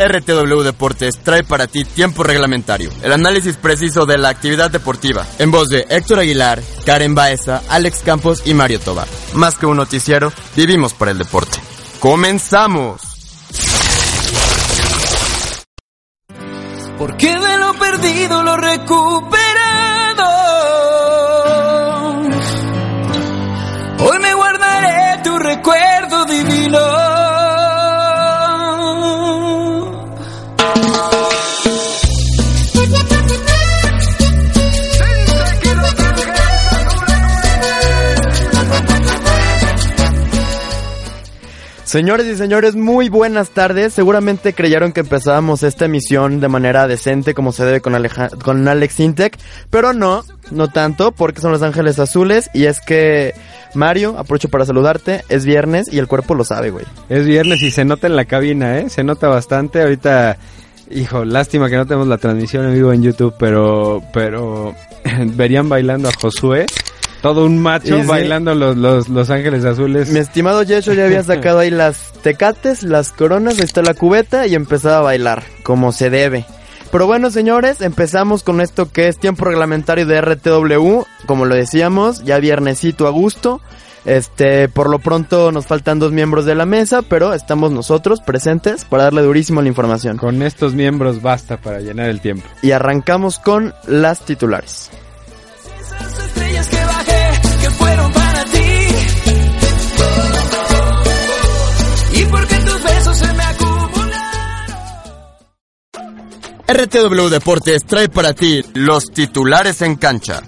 RTW Deportes trae para ti tiempo reglamentario, el análisis preciso de la actividad deportiva, en voz de Héctor Aguilar, Karen Baeza, Alex Campos y Mario Tobar. Más que un noticiero, vivimos para el deporte. ¡Comenzamos! Porque de lo perdido lo recuperado. Señores y señores, muy buenas tardes. Seguramente creyeron que empezábamos esta emisión de manera decente como se debe con, Aleja con Alex Intec, pero no, no tanto, porque son Los Ángeles Azules y es que Mario, aprovecho para saludarte, es viernes y el cuerpo lo sabe, güey. Es viernes y se nota en la cabina, ¿eh? Se nota bastante. Ahorita, hijo, lástima que no tenemos la transmisión en vivo en YouTube, pero, pero verían bailando a Josué todo un macho sí. bailando los, los, los ángeles azules. Mi estimado Yesho ya había sacado ahí las tecates, las coronas, ahí está la cubeta y empezaba a bailar, como se debe. Pero bueno, señores, empezamos con esto que es tiempo reglamentario de RTW, como lo decíamos, ya viernesito a gusto. Este, por lo pronto nos faltan dos miembros de la mesa, pero estamos nosotros presentes para darle durísimo la información. Con estos miembros basta para llenar el tiempo. Y arrancamos con las titulares. Fueron para ti. Y porque tus besos se me acumularon. RTW Deportes trae para ti los titulares en cancha.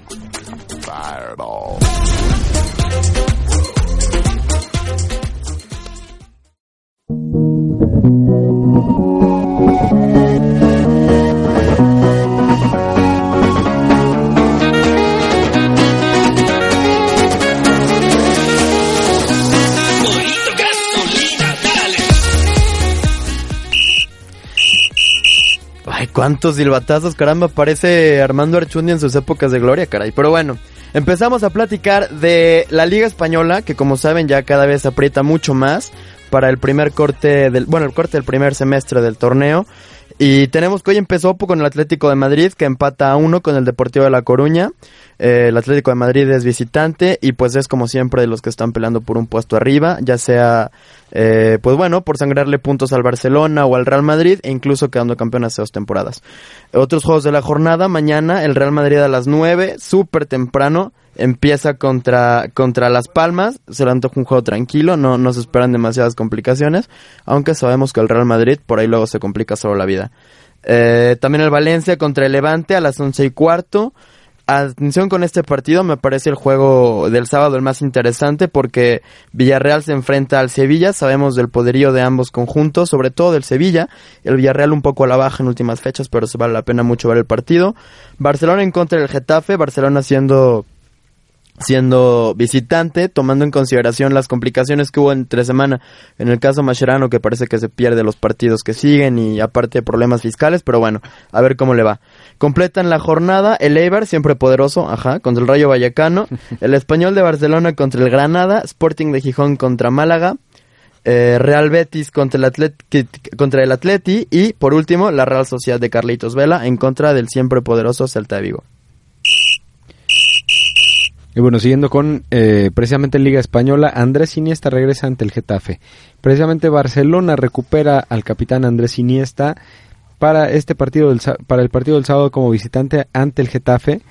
Ay, cuántos silbatazos, caramba, parece Armando Archundi en sus épocas de gloria, caray. Pero bueno, empezamos a platicar de la Liga Española, que como saben ya cada vez aprieta mucho más para el primer corte del, bueno, el corte del primer semestre del torneo. Y tenemos que hoy empezó con el Atlético de Madrid, que empata a uno con el Deportivo de La Coruña. Eh, el Atlético de Madrid es visitante y pues es como siempre de los que están peleando por un puesto arriba, ya sea, eh, pues bueno, por sangrarle puntos al Barcelona o al Real Madrid e incluso quedando campeón hace dos temporadas. Otros juegos de la jornada, mañana el Real Madrid a las 9, súper temprano, empieza contra, contra Las Palmas, se le antoja un juego tranquilo, no, no se esperan demasiadas complicaciones, aunque sabemos que el Real Madrid por ahí luego se complica solo la vida. Eh, también el Valencia contra el Levante a las once y cuarto. Atención con este partido, me parece el juego del sábado el más interesante porque Villarreal se enfrenta al Sevilla, sabemos del poderío de ambos conjuntos, sobre todo del Sevilla, el Villarreal un poco a la baja en últimas fechas, pero se vale la pena mucho ver el partido. Barcelona en contra del Getafe, Barcelona siendo siendo visitante, tomando en consideración las complicaciones que hubo entre semana. En el caso Mascherano, que parece que se pierde los partidos que siguen y aparte de problemas fiscales, pero bueno, a ver cómo le va. Completan la jornada el Eibar, siempre poderoso, ajá, contra el Rayo Vallecano, el Español de Barcelona contra el Granada, Sporting de Gijón contra Málaga, eh, Real Betis contra el, Atleti, contra el Atleti. Y por último la Real Sociedad de Carlitos Vela en contra del siempre poderoso Celta de Vigo. Y bueno, siguiendo con eh, precisamente en Liga Española, Andrés Iniesta regresa ante el Getafe. Precisamente Barcelona recupera al capitán Andrés Iniesta para este partido del, para el partido del sábado como visitante ante el Getafe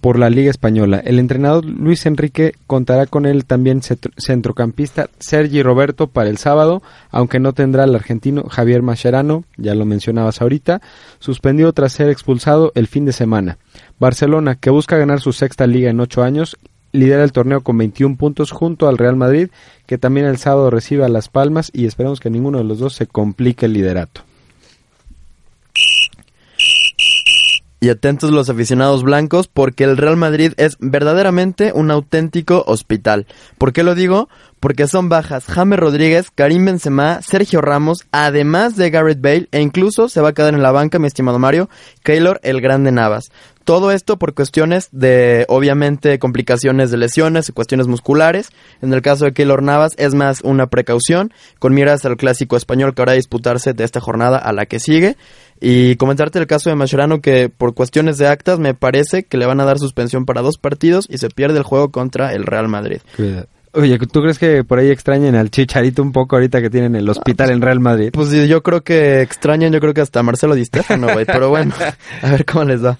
por la Liga Española. El entrenador Luis Enrique contará con el también centro- centrocampista Sergi Roberto para el sábado, aunque no tendrá al argentino Javier Mascherano, ya lo mencionabas ahorita, suspendido tras ser expulsado el fin de semana. Barcelona, que busca ganar su sexta liga en ocho años, lidera el torneo con 21 puntos junto al Real Madrid, que también el sábado recibe Las Palmas y esperamos que ninguno de los dos se complique el liderato. Y atentos los aficionados blancos porque el Real Madrid es verdaderamente un auténtico hospital. ¿Por qué lo digo? Porque son bajas James Rodríguez, Karim Benzema, Sergio Ramos, además de Garrett Bale e incluso se va a quedar en la banca, mi estimado Mario, Keylor el Grande Navas. Todo esto por cuestiones de, obviamente, complicaciones de lesiones y cuestiones musculares. En el caso de Keylor Navas es más una precaución, con miras al clásico español que habrá disputarse de esta jornada a la que sigue. Y comentarte el caso de Mascherano que por cuestiones de actas me parece que le van a dar suspensión para dos partidos y se pierde el juego contra el Real Madrid. Oye, ¿tú crees que por ahí extrañen al Chicharito un poco ahorita que tienen el hospital en Real Madrid? Pues yo creo que extrañan, yo creo que hasta Marcelo Di Stefano, güey, pero bueno, a ver cómo les da.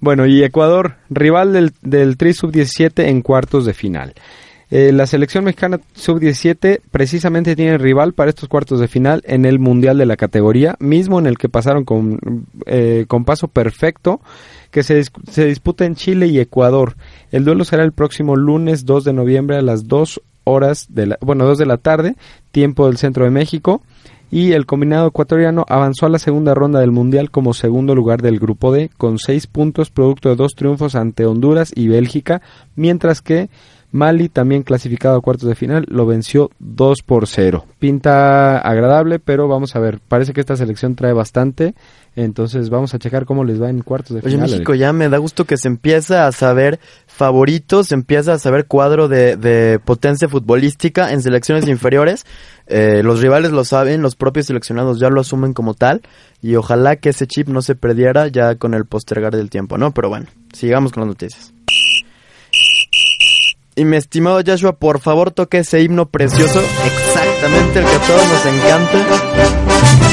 Bueno, y Ecuador, rival del, del Tri Sub-17 en cuartos de final. Eh, la selección mexicana sub-17 precisamente tiene rival para estos cuartos de final en el Mundial de la categoría, mismo en el que pasaron con, eh, con paso perfecto, que se, se disputa en Chile y Ecuador. El duelo será el próximo lunes 2 de noviembre a las 2 horas de la, bueno, 2 de la tarde, tiempo del centro de México. Y el combinado ecuatoriano avanzó a la segunda ronda del Mundial como segundo lugar del Grupo D, con seis puntos producto de dos triunfos ante Honduras y Bélgica, mientras que Mali, también clasificado a cuartos de final, lo venció 2 por 0. Pinta agradable, pero vamos a ver, parece que esta selección trae bastante, entonces vamos a checar cómo les va en cuartos de Oye, final. México ya me da gusto que se empieza a saber favoritos, se empieza a saber cuadro de, de potencia futbolística en selecciones inferiores. Eh, los rivales lo saben, los propios seleccionados ya lo asumen como tal. Y ojalá que ese chip no se perdiera ya con el postergar del tiempo, ¿no? Pero bueno, sigamos con las noticias. Y mi estimado Joshua, por favor toque ese himno precioso, exactamente el que a todos nos encanta.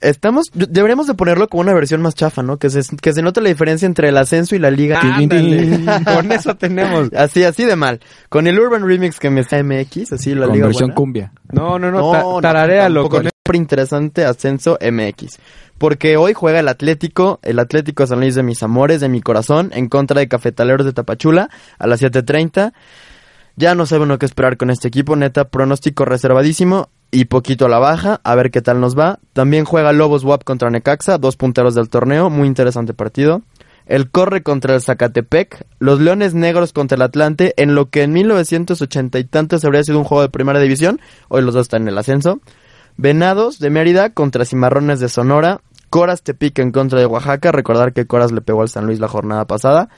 Estamos, deberíamos de ponerlo como una versión más chafa, ¿no? Que se, que se note la diferencia entre el ascenso y la liga. Con eso tenemos. Así, así de mal. Con el Urban Remix que me está MX, así la Con liga versión buena. cumbia. No, no, no, No, ta- no, tararéalo con Interesante ascenso MX. Porque hoy juega el Atlético, el Atlético San Luis de mis amores, de mi corazón, en contra de Cafetaleros de Tapachula a las 7.30. Ya no sabe uno qué esperar con este equipo, neta, pronóstico reservadísimo y poquito a la baja, a ver qué tal nos va. También juega Lobos WAP contra Necaxa, dos punteros del torneo, muy interesante partido. El Corre contra el Zacatepec, los Leones Negros contra el Atlante, en lo que en 1980 y tantos habría sido un juego de primera división, hoy los dos están en el ascenso. Venados de Mérida contra Cimarrones de Sonora, Coras Tepic en contra de Oaxaca, recordar que Coras le pegó al San Luis la jornada pasada,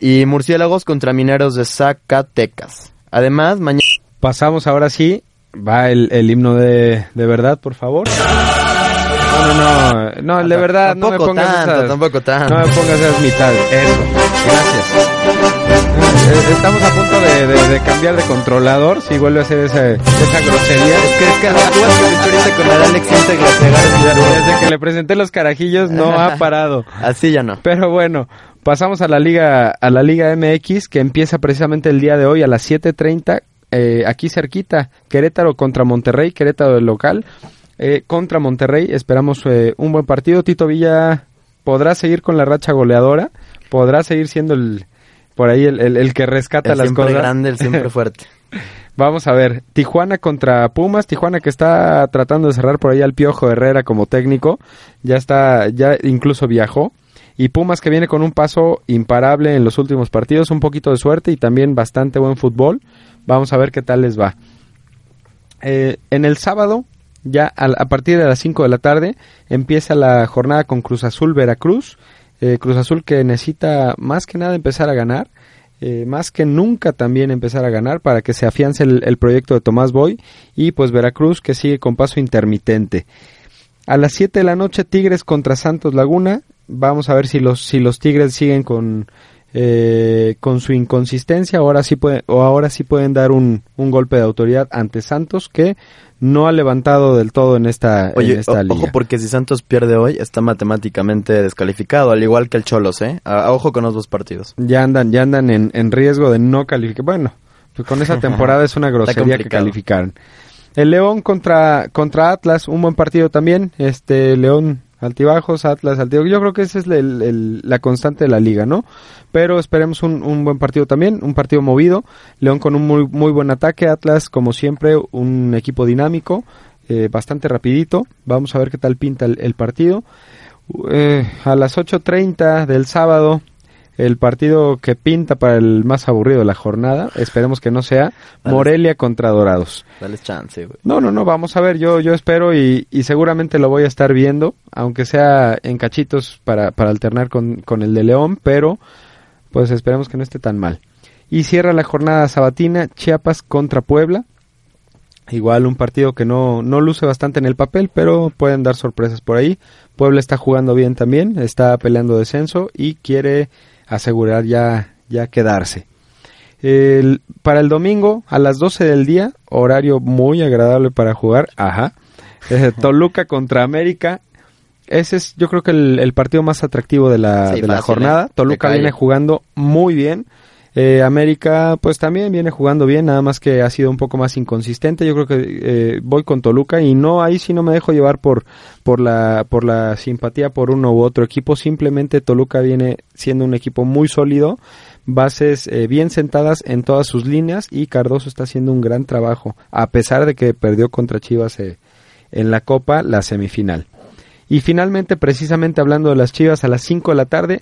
y Murciélagos contra Mineros de Zacatecas. Además, mañana... Pasamos ahora sí, va el, el himno de, de verdad, por favor. No, no, no, no, de verdad, no me pongas tanto, esas, tampoco tanto. no me pongas esas mitades. Eso, gracias. Eh, Estamos a punto de, de- de cambiar de controlador si vuelve a hacer esa, esa grosería. Es que, es que ahorita con el Alex Desde que le presenté los carajillos no ha parado. Así ya no. Pero bueno, pasamos a la liga a la liga MX que empieza precisamente el día de hoy a las 7:30 eh, aquí cerquita, Querétaro contra Monterrey, Querétaro del local eh, contra Monterrey. Esperamos eh, un buen partido. Tito Villa podrá seguir con la racha goleadora, podrá seguir siendo el por ahí el, el- el que rescata El las siempre cosas. grande, el siempre fuerte. Vamos a ver, Tijuana contra Pumas, Tijuana que está tratando de cerrar por ahí al Piojo Herrera como técnico, ya está, ya incluso viajó, y Pumas que viene con un paso imparable en los últimos partidos, un poquito de suerte y también bastante buen fútbol, vamos a ver qué tal les va. Eh, en el sábado, ya a, a partir de las 5 de la tarde, empieza la jornada con Cruz Azul Veracruz, eh, Cruz Azul que necesita más que nada empezar a ganar, eh, más que nunca también empezar a ganar para que se afiance el, proyecto de Tomás Boy y pues Veracruz que sigue con paso intermitente. A las 7 de la noche Tigres contra Santos Laguna. Vamos a ver si los si los Tigres siguen con eh, con su inconsistencia ahora sí puede, o ahora sí pueden dar un, un golpe de autoridad ante Santos que no ha levantado del todo en esta, Oye, en esta o- liga. ojo porque si Santos pierde hoy está matemáticamente descalificado, al igual que el Cholos, ¿eh? A- a ojo con los dos partidos. ya andan, ya andan en, en riesgo de no calificar. Bueno, pues con esa temporada es una grosería que calificaron. El León contra, contra Atlas, un buen partido también. Este León Altibajos, Atlas, altibajos. Yo creo que esa es la constante de la liga, ¿no? Pero esperemos un, buen partido también, un partido movido. León con un muy, muy buen ataque, Atlas como siempre, un equipo dinámico, eh, bastante rapidito. Vamos a ver qué tal pinta el, el partido. Eh, a las 8.30 del sábado, el partido que pinta para el más aburrido de la jornada, esperemos que no sea, Dale. Morelia contra Dorados. Dale chance, güey. No, no, no, vamos a ver, yo, yo espero y, y seguramente lo voy a estar viendo, aunque sea en cachitos para, para alternar con, con el de León, pero pues esperemos que no esté tan mal. Y cierra la jornada sabatina Chiapas contra Puebla. Igual un partido que no, no luce bastante en el papel, pero pueden dar sorpresas por ahí. Puebla está jugando bien también, está peleando descenso y quiere asegurar ya, ya quedarse. El- para el domingo a las 12 del día, horario muy agradable para jugar, ajá. Eh, Toluca contra América. Ese es yo creo que el, el partido más atractivo de la, Sí, de la fácil, jornada. ¿eh? Toluca viene jugando muy bien. Eh, América pues también viene jugando bien, nada más que ha sido un poco más inconsistente. Yo creo que eh, voy con Toluca y no ahí sí no me dejo llevar por por la por la simpatía por uno u otro equipo. Simplemente Toluca viene siendo un equipo muy sólido, bases eh, bien sentadas en todas sus líneas y Cardoso está haciendo un gran trabajo a pesar de que perdió contra Chivas eh, en la Copa la semifinal. Y finalmente, precisamente hablando de las Chivas, a las 5 de la tarde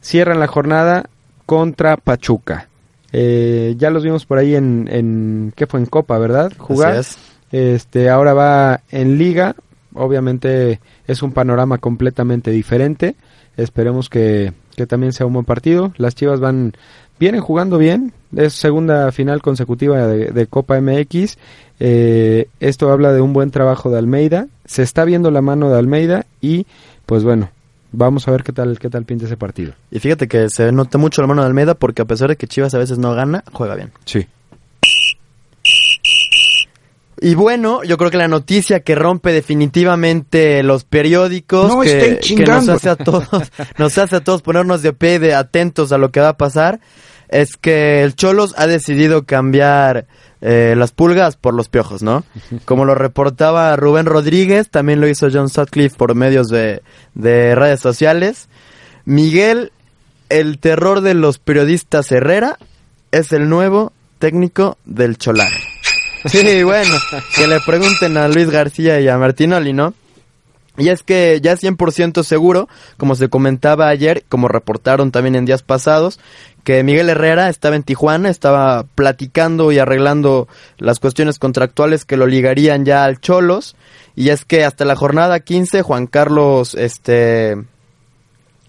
cierran la jornada contra Pachuca. Eh, ya los vimos por ahí en, en ¿qué fue? En Copa, ¿verdad? Jugar. Es. Este, ahora va en Liga. Obviamente es un panorama completamente diferente. Esperemos que, que también sea un buen partido. Las Chivas van, vienen jugando bien. Es segunda final consecutiva de, de Copa MX. Eh, esto habla de un buen trabajo de Almeida. Se está viendo la mano de Almeida y, pues bueno, vamos a ver qué tal, qué tal pinta ese partido. Y fíjate que se nota mucho la mano de Almeida porque a pesar de que Chivas a veces no gana, juega bien. Sí. Y bueno, yo creo que la noticia que rompe definitivamente los periódicos, No que, que nos hace a todos, nos hace a todos ponernos de pie de atentos a lo que va a pasar, es que el Cholos ha decidido cambiar eh, las pulgas por los piojos, ¿no? Como lo reportaba Rubén Rodríguez, también lo hizo John Sutcliffe por medios de, de redes sociales. Miguel, el terror de los periodistas Herrera, es el nuevo técnico del Cholaje. Sí, bueno, que le pregunten a Luis García y a Martinoli, ¿no? Y es que ya es 100% seguro, como se comentaba ayer, como reportaron también en días pasados, que Miguel Herrera estaba en Tijuana, estaba platicando y arreglando las cuestiones contractuales que lo ligarían ya al Cholos. Y es que hasta la jornada 15, Juan Carlos, este,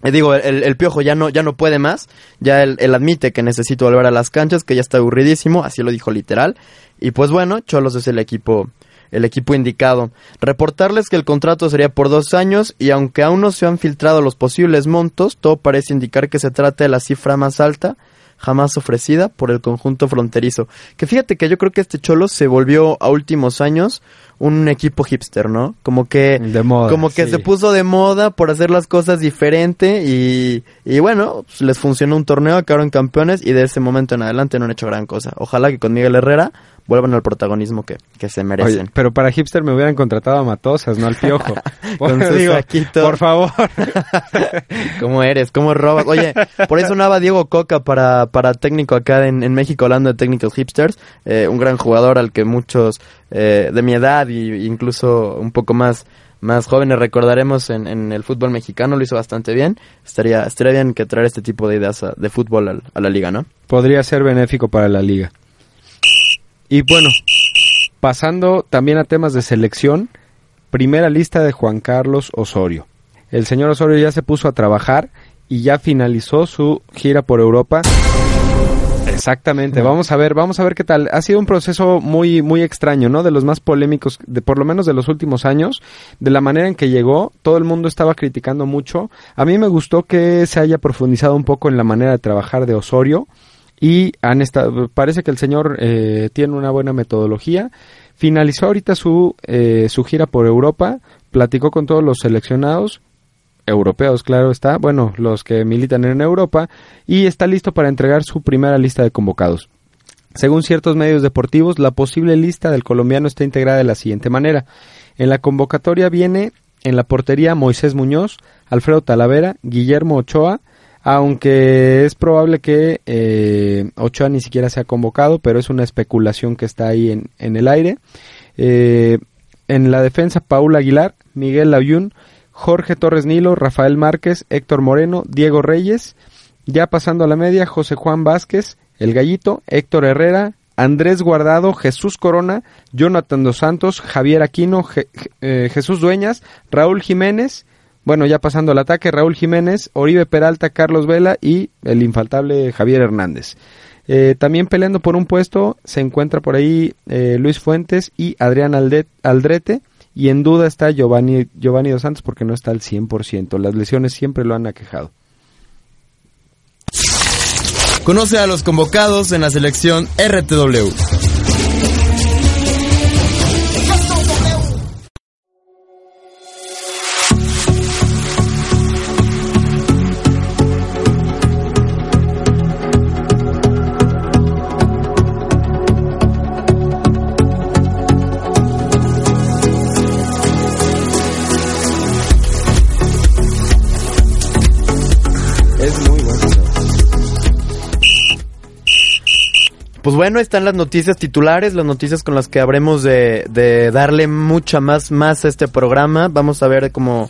eh, digo, el, el piojo ya no, ya no puede más. Ya él, él admite que necesita volver a las canchas, que ya está aburridísimo, así lo dijo literal. Y pues bueno, Cholos es el equipo, el equipo indicado. Reportarles que el contrato sería por dos años y aunque aún no se han filtrado los posibles montos, todo parece indicar que se trata de la cifra más alta jamás ofrecida por el conjunto fronterizo. Que fíjate que yo creo que este Cholos se volvió a últimos años un equipo hipster, ¿no? Como que De moda, como que sí. se puso de moda por hacer las cosas diferente y, y bueno, pues les funcionó un torneo, acabaron campeones y de ese momento en adelante no han hecho gran cosa. Ojalá que con Miguel Herrera vuelvan al protagonismo que, que se merecen. Oye, pero para hipster me hubieran contratado a Matosas, no al piojo. Con Por- su digo, por favor. ¿Cómo eres? ¿Cómo robas? Oye, por eso sonaba Diego Coca para, para técnico acá en, en México, hablando de técnicos hipsters. Eh, un gran jugador al que muchos eh, de mi edad y incluso un poco más, más jóvenes recordaremos en, en el fútbol mexicano. Lo hizo bastante bien. Estaría, estaría bien que traer este tipo de ideas a- de fútbol al- a, la liga, ¿no? Podría ser benéfico para la liga. Y bueno, pasando también a temas de selección, primera lista de Juan Carlos Osorio. El señor Osorio ya se puso a trabajar y ya finalizó su gira por Europa. Exactamente, vamos a ver, vamos a ver qué tal. Ha sido un proceso muy, muy extraño, ¿no? De los más polémicos, de por lo menos de los últimos años, de la manera en que llegó, todo el mundo estaba criticando mucho. A mí me gustó que se haya profundizado un poco en la manera de trabajar de Osorio y han estado, parece que el señor eh, tiene una buena metodología. Finalizó ahorita su, eh, su gira por Europa, platicó con todos los seleccionados, europeos, claro está, bueno, los que militan en Europa, y está listo para entregar su primera lista de convocados. Según ciertos medios deportivos, la posible lista del colombiano está integrada de la siguiente manera. En la convocatoria viene En la portería, Moisés Muñoz, Alfredo Talavera, Guillermo Ochoa, aunque es probable que eh, Ochoa ni siquiera sea convocado, pero es una especulación que está ahí en, en el aire. Eh, en la defensa, Paul Aguilar, Miguel Layún, Jorge Torres Nilo, Rafael Márquez, Héctor Moreno, Diego Reyes. Ya pasando a la media, José Juan Vázquez, El Gallito, Héctor Herrera, Andrés Guardado, Jesús Corona, Jonathan Dos Santos, Javier Aquino, Je- eh, Jesús Dueñas, Raúl Jiménez, bueno, ya pasando al ataque, Raúl Jiménez, Oribe Peralta, Carlos Vela y el infaltable Javier Hernández. Eh, también peleando por un puesto se encuentra por ahí eh, Luis Fuentes y Adrián Aldrete. Y en duda está Giovanni, Giovanni Dos Santos porque no está al 100%. Las lesiones siempre lo han aquejado. Conoce a los convocados en la selección RTW. Pues bueno, están las noticias titulares, las noticias con las que habremos de, darle mucha más, más a este programa. Vamos a ver cómo...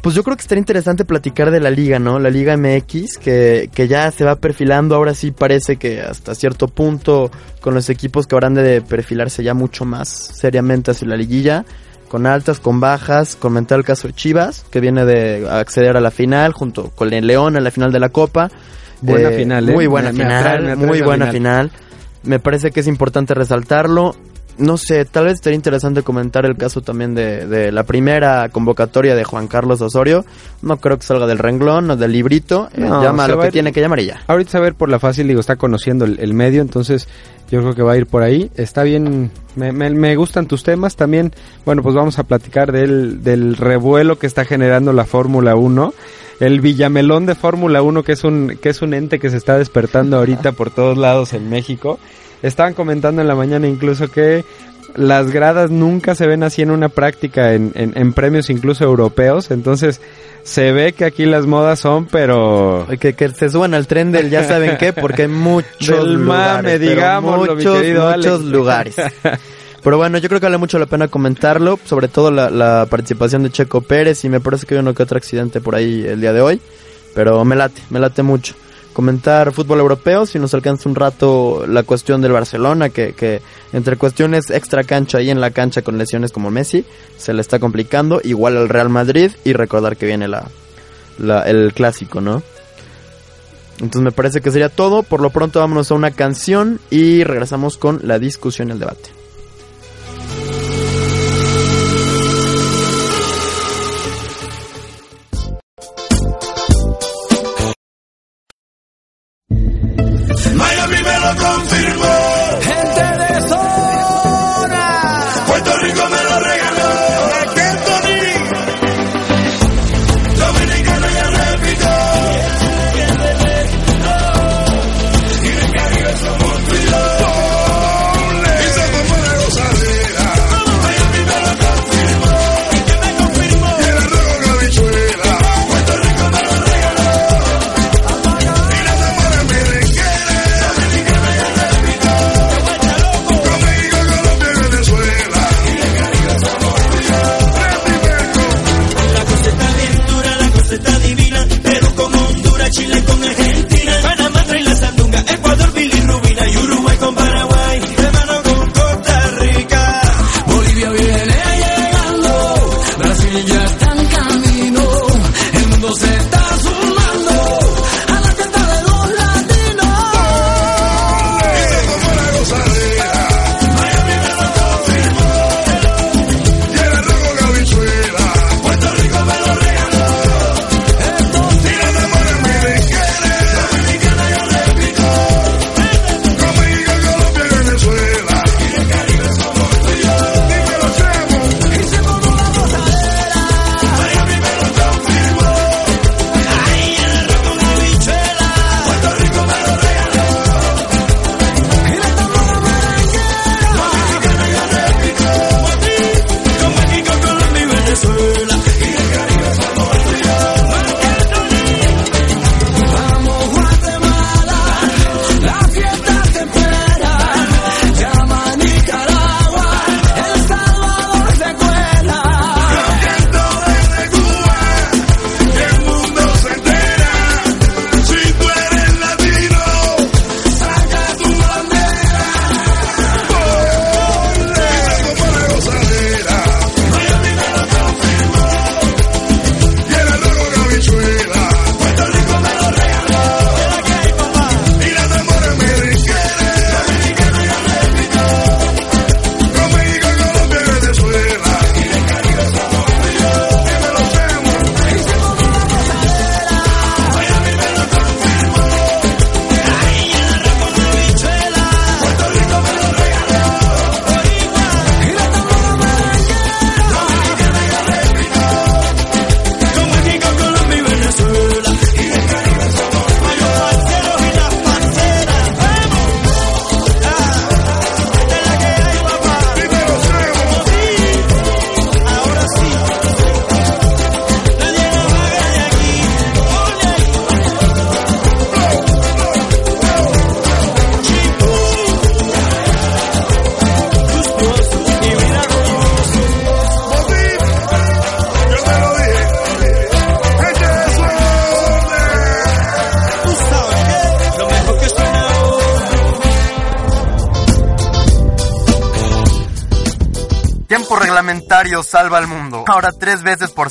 Pues yo creo que estaría interesante platicar de la liga, ¿no? La liga MX, que, ya se va perfilando, ahora sí parece que hasta cierto punto con los equipos que habrán de perfilarse ya mucho más seriamente hacia la liguilla, con altas, con bajas, comentar el caso de Chivas, que viene de acceder a la final junto con el León en la final de la Copa. Buena final, ¿eh? Muy buena Me- me final, atrae- me atrae muy buena final. final. Me parece que es importante resaltarlo. No sé, tal vez sería interesante comentar el caso también de, de la primera convocatoria de Juan Carlos Osorio. No creo que salga del renglón o del librito. Eh, No, llama a se lo que ir- tiene que llamar y ya. Ahorita se va a ver por la fácil, digo, está conociendo el, el medio, entonces yo creo que va a ir por ahí. Está bien, me, me- me gustan tus temas también. Bueno, pues vamos a platicar del, del revuelo que está generando la Fórmula 1. El Villamelón de Fórmula 1, que es un que es un ente que se está despertando ahorita por todos lados en México. Estaban comentando en la mañana incluso que las gradas nunca se ven así en una práctica en, en, en premios incluso europeos. Entonces se ve que aquí las modas son, pero Que, que se suban al tren del ya saben qué, porque hay muchos Del lugares. mame, mi muchos, muchos Alex. lugares. Pero bueno, yo creo que vale mucho la pena comentarlo, sobre todo la, la participación de Checo Pérez y me parece que hay uno que otro accidente por ahí el día de hoy, pero me late, me late mucho. Comentar fútbol europeo, si nos alcanza un rato la cuestión del Barcelona, que, que entre cuestiones extra cancha y en la cancha con lesiones como Messi, se le está complicando, igual al Real Madrid y recordar que viene la, la, el clásico, ¿no? Entonces me parece que sería todo. Por lo pronto vámonos a una canción y regresamos con la discusión y el debate. Miami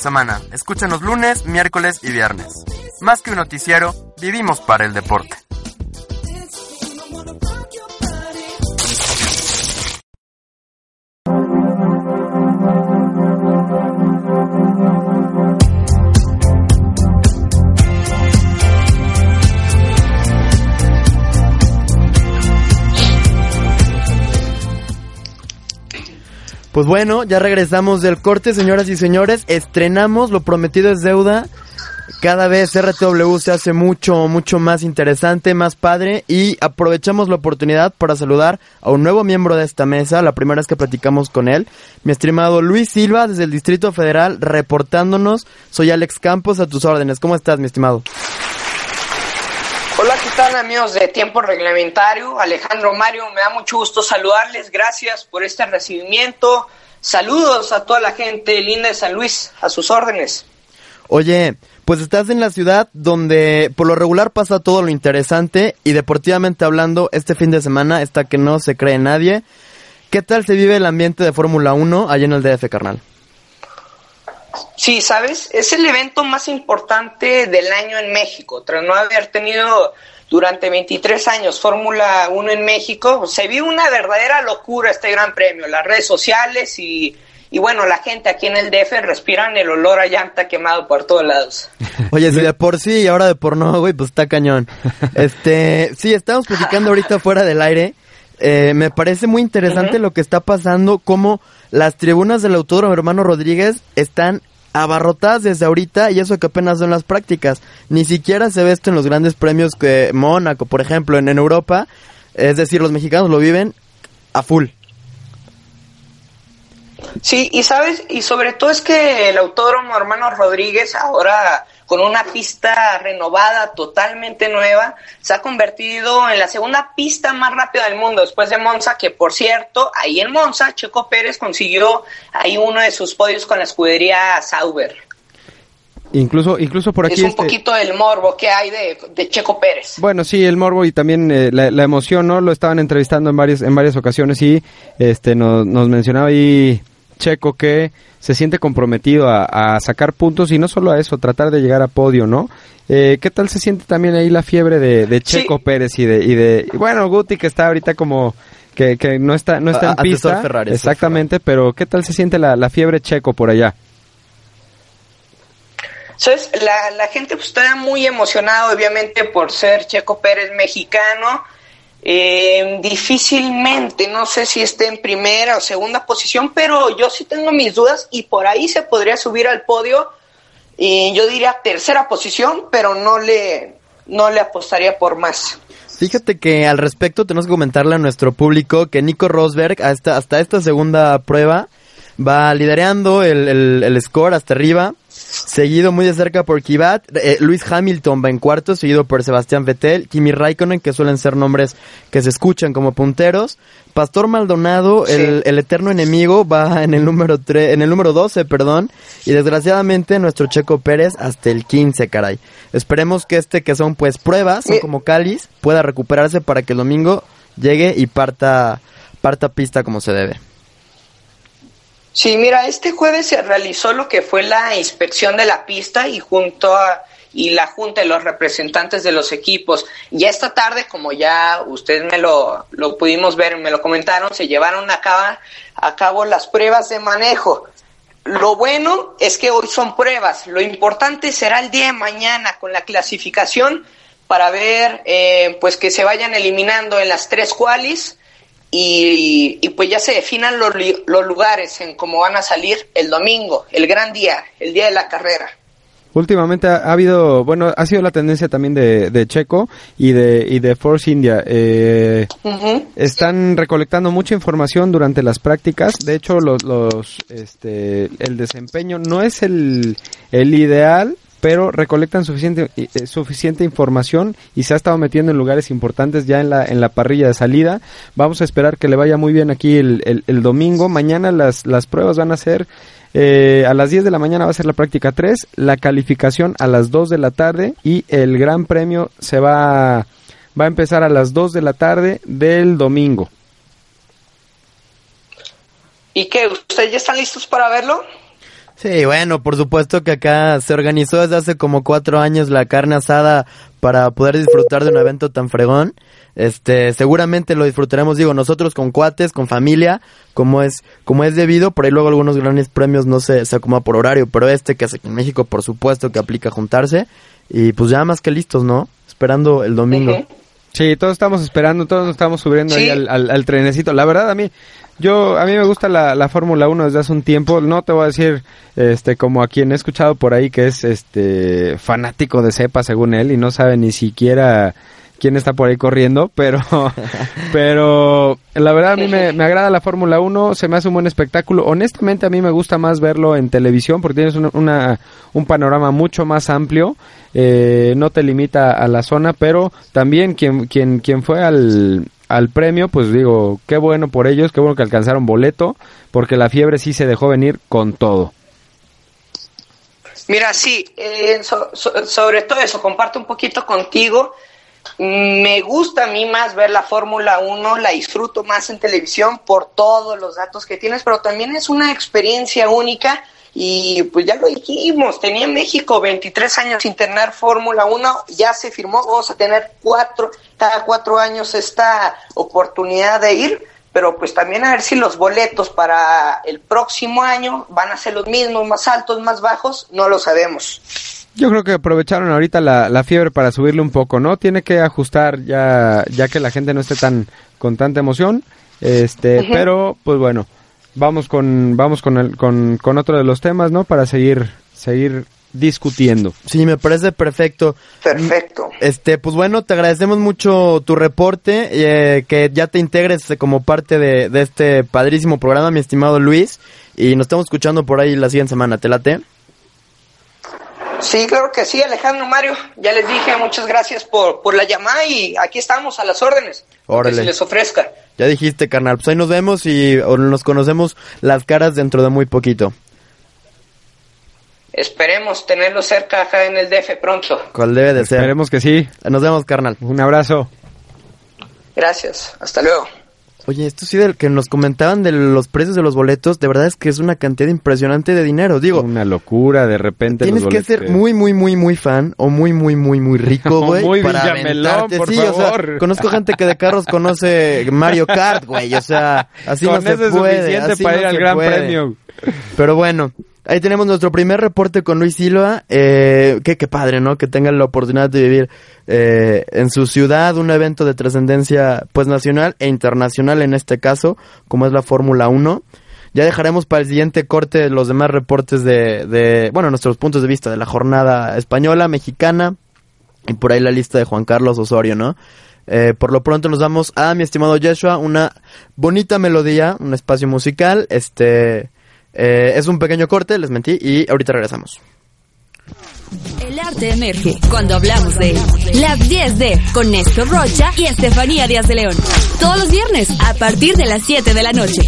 semana. Escúchanos lunes, miércoles y viernes. Más que un noticiero, vivimos para el deporte. Pues bueno, ya regresamos del corte, señoras y señores. Estrenamos, lo prometido es deuda. Cada vez RTW se hace mucho, mucho más interesante, más padre y aprovechamos la oportunidad para saludar a un nuevo miembro de esta mesa, la primera vez que platicamos con él, mi estimado Luis Silva desde el Distrito Federal reportándonos. Soy Alex Campos a tus órdenes. ¿Cómo estás, mi estimado? Hola, ¿qué tal amigos de Tiempo Reglamentario? Alejandro Mario, me da mucho gusto saludarles. Gracias por este recibimiento. Saludos a toda la gente linda de San Luis, a sus órdenes. Oye, pues estás en la ciudad donde por lo regular pasa todo lo interesante y deportivamente hablando, este fin de semana está que no se cree nadie. ¿Qué tal se vive el ambiente de Fórmula 1 allá en el DF, carnal? Sí, sabes, es el evento más importante del año en México. Tras no haber tenido durante 23 años Fórmula 1 en México, se vive una verdadera locura este gran premio. Las redes sociales y, y bueno, la gente aquí en el DF respiran el olor a llanta quemado por todos lados. Oye, si de por sí y ahora de por no, güey, pues está cañón. Este, sí, estamos platicando ahorita fuera del aire. Eh, me parece muy interesante lo que está pasando, como las tribunas del Autódromo Hermano Rodríguez están abarrotadas desde ahorita y eso que apenas son las prácticas. Ni siquiera se ve esto en los grandes premios que Mónaco, por ejemplo, en, Europa. Es decir, los mexicanos lo viven a full. Sí, y sabes, y sobre todo es que el Autódromo Hermano Rodríguez ahora con una pista renovada, totalmente nueva, se ha convertido en la segunda pista más rápida del mundo después de Monza, que por cierto, ahí en Monza, Checo Pérez consiguió ahí uno de sus podios con la escudería Sauber. Incluso, incluso por aquí. Es un este- poquito el morbo que hay de, de Checo Pérez. Bueno, sí, el morbo y también eh, la, la emoción, ¿no? Lo estaban entrevistando en varias, en varias ocasiones y este nos, nos mencionaba ahí Checo que se siente comprometido a, a sacar puntos y no solo a eso, tratar de llegar a podio, ¿no? Eh, ¿Qué tal se siente también ahí la fiebre de, de Checo Sí. Pérez y de, y de, y bueno, Guti que está ahorita como que, que no está, no está A- en pista, Ferrari, exactamente, pero ¿qué tal se siente la, la fiebre Checo por allá? ¿Sabes? La, la gente pues, está muy emocionada, obviamente, por ser Checo Pérez mexicano. Eh, difícilmente, no sé si esté en primera o segunda posición, pero yo sí tengo mis dudas y por ahí se podría subir al podio. Y yo diría tercera posición, pero no le, no le apostaría por más. Fíjate que al respecto tenemos que comentarle a nuestro público que Nico Rosberg hasta, hasta esta segunda prueba va liderando el, el, el score hasta arriba, seguido muy de cerca por Kivat, eh, Luis Hamilton va en cuarto, seguido por Sebastián Vettel, Kimi Raikkonen, que suelen ser nombres que se escuchan como punteros, Pastor Maldonado, el, el eterno enemigo, va en el número tre- en el número 12, perdón, y desgraciadamente nuestro Checo Pérez hasta el 15, caray. Esperemos que este que son pues pruebas, son Mi- como cáliz, pueda recuperarse para que el domingo llegue y parta parta pista como se debe. Sí, mira, este jueves se realizó lo que fue la inspección de la pista y junto a y la junta de los representantes de los equipos. Ya esta tarde, como ya ustedes me lo, lo pudimos ver, me lo comentaron, se llevaron a cabo, a cabo las pruebas de manejo. Lo bueno es que hoy son pruebas. Lo importante será el día de mañana con la clasificación para ver eh, pues que se vayan eliminando en las tres qualis y, y pues ya se definan los, los lugares en cómo van a salir el domingo, el gran día, el día de la carrera. Últimamente ha, ha habido, bueno, ha sido la tendencia también de, de Checo y de, y de Force India. Eh, están recolectando mucha información durante las prácticas. De hecho, los, los, este, el desempeño no es el, el ideal, pero recolectan suficiente, eh, suficiente información y se ha estado metiendo en lugares importantes ya en la, en la parrilla de salida. Vamos a esperar que le vaya muy bien aquí el, el, el domingo. Mañana las, las pruebas van a ser eh, a las 10 de la mañana va a ser la práctica 3, la calificación a las 2 de la tarde y el gran premio se va, va a empezar a las 2 de la tarde del domingo. ¿Y qué? ¿Ustedes ya están listos para verlo? Sí, bueno, por supuesto que acá se organizó desde hace como cuatro años la carne asada para poder disfrutar de un evento tan fregón. Este, seguramente lo disfrutaremos, digo, nosotros con cuates, con familia, como es, como es debido, por ahí luego algunos grandes premios no se, se acomoda por horario, pero este que hace en México, por supuesto que aplica juntarse, y pues ya más que listos, ¿no? Esperando el domingo. Sí, todos estamos esperando, todos nos estamos subiendo ahí al, al- al trenecito. La verdad, a mí, yo, a mí me gusta la, la Fórmula 1 desde hace un tiempo. No te voy a decir, este, como a quien he escuchado por ahí que es, este, fanático de cepa según él y no sabe ni siquiera quién está por ahí corriendo, pero, pero la verdad a mí me, me agrada la Fórmula 1, se me hace un buen espectáculo. Honestamente a mí me gusta más verlo en televisión porque tienes una, una- un panorama mucho más amplio, eh, no te limita a la zona, pero también quien, quien, quien fue al, al premio, pues digo, qué bueno por ellos, qué bueno que alcanzaron boleto, porque la fiebre sí se dejó venir con todo. Mira, sí, eh, so- so- sobre todo eso, comparto un poquito contigo. Me gusta a mí más ver la Fórmula 1, la disfruto más en televisión por todos los datos que tienes, pero también es una experiencia única y pues ya lo dijimos, tenía México 23 años sin tener Fórmula 1, ya se firmó, vamos a tener cuatro, cada cuatro años esta oportunidad de ir, pero pues también a ver si los boletos para el próximo año van a ser los mismos, más altos, más bajos, no lo sabemos. Yo creo que aprovecharon ahorita la, la fiebre para subirle un poco, ¿no? Tiene que ajustar ya, ya que la gente no esté tan con tanta emoción, este, pero pues bueno, vamos con vamos con, el, con con otro de los temas, ¿no? Para seguir seguir discutiendo. Sí, me parece perfecto. Perfecto. Este, pues bueno, te agradecemos mucho tu reporte, eh, que ya te integres como parte de, de este padrísimo programa, mi estimado Luis, y nos estamos escuchando por ahí la siguiente semana, ¿te late? Sí, claro que sí, Alejandro Mario. Ya les dije, muchas gracias por, por la llamada y aquí estamos a las órdenes. Órale. Que se les ofrezca. Ya dijiste, carnal, pues ahí nos vemos y nos conocemos las caras dentro de muy poquito. Esperemos tenerlo cerca acá en el DF pronto. Cual debe de ser. Esperemos que sí. Nos vemos, carnal. Un abrazo. Gracias. Hasta luego. Oye, esto sí del que nos comentaban de los precios de los boletos, de verdad es que es una cantidad impresionante de dinero. Digo, Una locura, de repente tienes los que ser muy, muy, muy, muy fan o muy, muy, muy, muy rico, güey. muy para Villamelón, por sí, o sea, favor. conozco gente que de carros conoce Mario Kart, güey. O sea, así Con no se eso es puede. suficiente así para no ir al se Gran puede. Premio. Pero bueno, ahí tenemos nuestro primer reporte con Luis Silva. Eh, qué, padre, ¿no? Que tengan la oportunidad de vivir eh, en su ciudad un evento de trascendencia pues nacional e internacional en este caso, como es la Fórmula 1. Ya dejaremos para el siguiente corte los demás reportes de, de, bueno, nuestros puntos de vista de la jornada española, mexicana y por ahí la lista de Juan Carlos Osorio, ¿no? Eh, por lo pronto nos vamos a mi estimado Joshua, una bonita melodía, un espacio musical, este eh, es un pequeño corte, les mentí y ahorita regresamos. El arte emerge cuando hablamos de él. Las 10D con Néstor Rocha y Estefanía Díaz de León. Todos los viernes a partir de las 7 de la noche.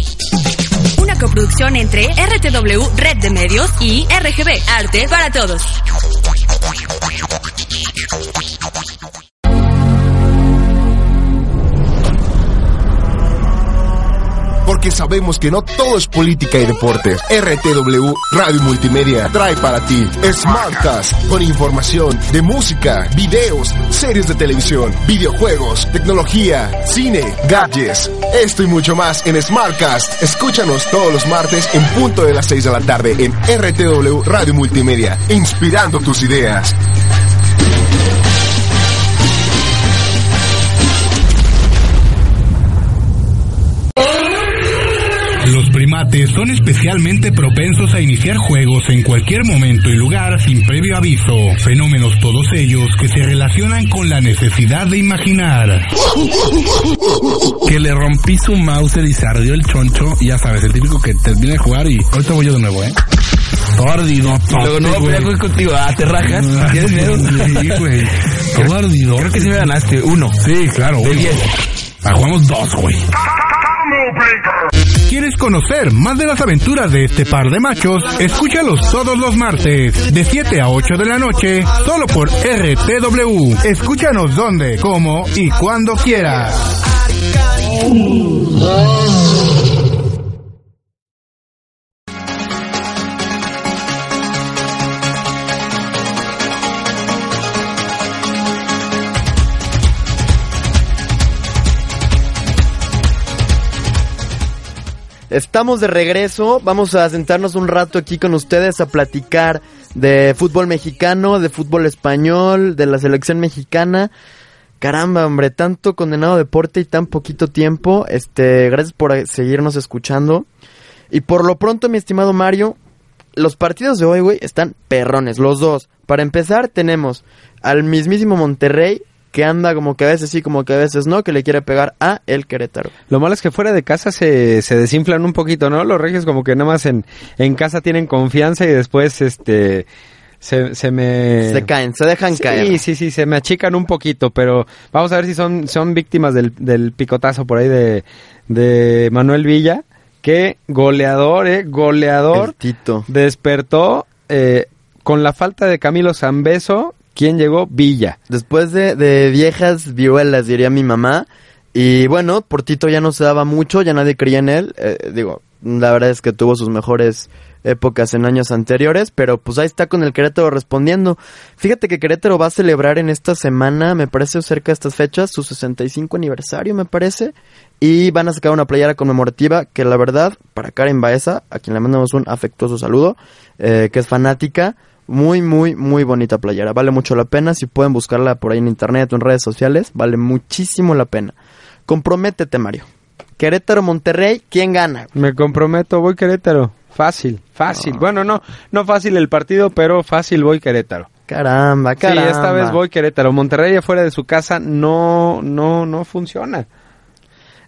Una coproducción entre RTW Red de Medios y RGB Arte para Todos. Porque sabemos que no todo es política y deportes. RTW Radio Multimedia trae para ti Smartcast con información de música, videos, series de televisión, videojuegos, tecnología, cine, gadgets. Esto y mucho más en Smartcast. Escúchanos todos los martes en punto de las 6 de la tarde en RTW Radio Multimedia, inspirando tus ideas. Primates son especialmente propensos a iniciar juegos en cualquier momento y lugar sin previo aviso, fenómenos todos ellos que se relacionan con la necesidad de imaginar. que le rompí su mouse y se ardió el choncho. Ya sabes, el típico que termina de jugar y ahorita voy yo de nuevo, ¿eh? Todo ardido. Luego no voy a pelear con- contigo, ah, te rajas. ¿Tienes miedo? Sí, güey. Todo ardido. Creo que sí me ganaste, uno. Sí, claro. De uno. diez. Ah, jugamos dos, güey. ¿Quieres conocer más de las aventuras de este par de machos? Escúchalos todos los martes, de 7 a 8 de la noche, solo por RTW. Escúchanos donde, cómo y cuando quieras. Estamos de regreso, vamos a sentarnos un rato aquí con ustedes a platicar de fútbol mexicano, de fútbol español, de la selección mexicana. Caramba, hombre, tanto condenado deporte y tan poquito tiempo. Este, gracias por seguirnos escuchando. Y por lo pronto, mi estimado Mario, los partidos de hoy, güey, están perrones, los dos. Para empezar, tenemos al mismísimo Monterrey que anda como que a veces sí, como que a veces no, que le quiere pegar a el Querétaro. Lo malo es que fuera de casa se, se desinflan un poquito, ¿no? Los regios como que nada más en, en casa tienen confianza y después este se, se me... Se caen, se dejan sí, caer. Sí, sí, sí, se me achican un poquito, pero vamos a ver si son, son víctimas del, del picotazo por ahí de, de Manuel Villa, que goleador, eh, goleador. El Tito. Despertó eh, con la falta de Camilo Zambeso, ¿quién llegó? Villa. Después de, de viejas vihuelas, diría mi mamá. Y bueno, por Tito ya no se daba mucho, ya nadie creía en él. Eh, digo, la verdad es que tuvo sus mejores épocas en años anteriores, pero pues ahí está con el Querétaro respondiendo. Fíjate que Querétaro va a celebrar en esta semana, me parece cerca de estas fechas, su 65 aniversario, me parece, y van a sacar una playera conmemorativa que la verdad, para Karen Baeza, a quien le mandamos un afectuoso saludo, eh, que es fanática, muy, muy, muy bonita playera. Vale mucho la pena. Si pueden buscarla por ahí en internet o en redes sociales, vale muchísimo la pena. Comprométete, Mario. Querétaro, Monterrey, ¿quién gana? Me comprometo, voy Querétaro. Fácil, fácil. Bueno, no, no fácil el partido, pero fácil voy Querétaro. Caramba, caramba. Sí, esta vez voy Querétaro. Monterrey afuera de su casa no, no, no funciona.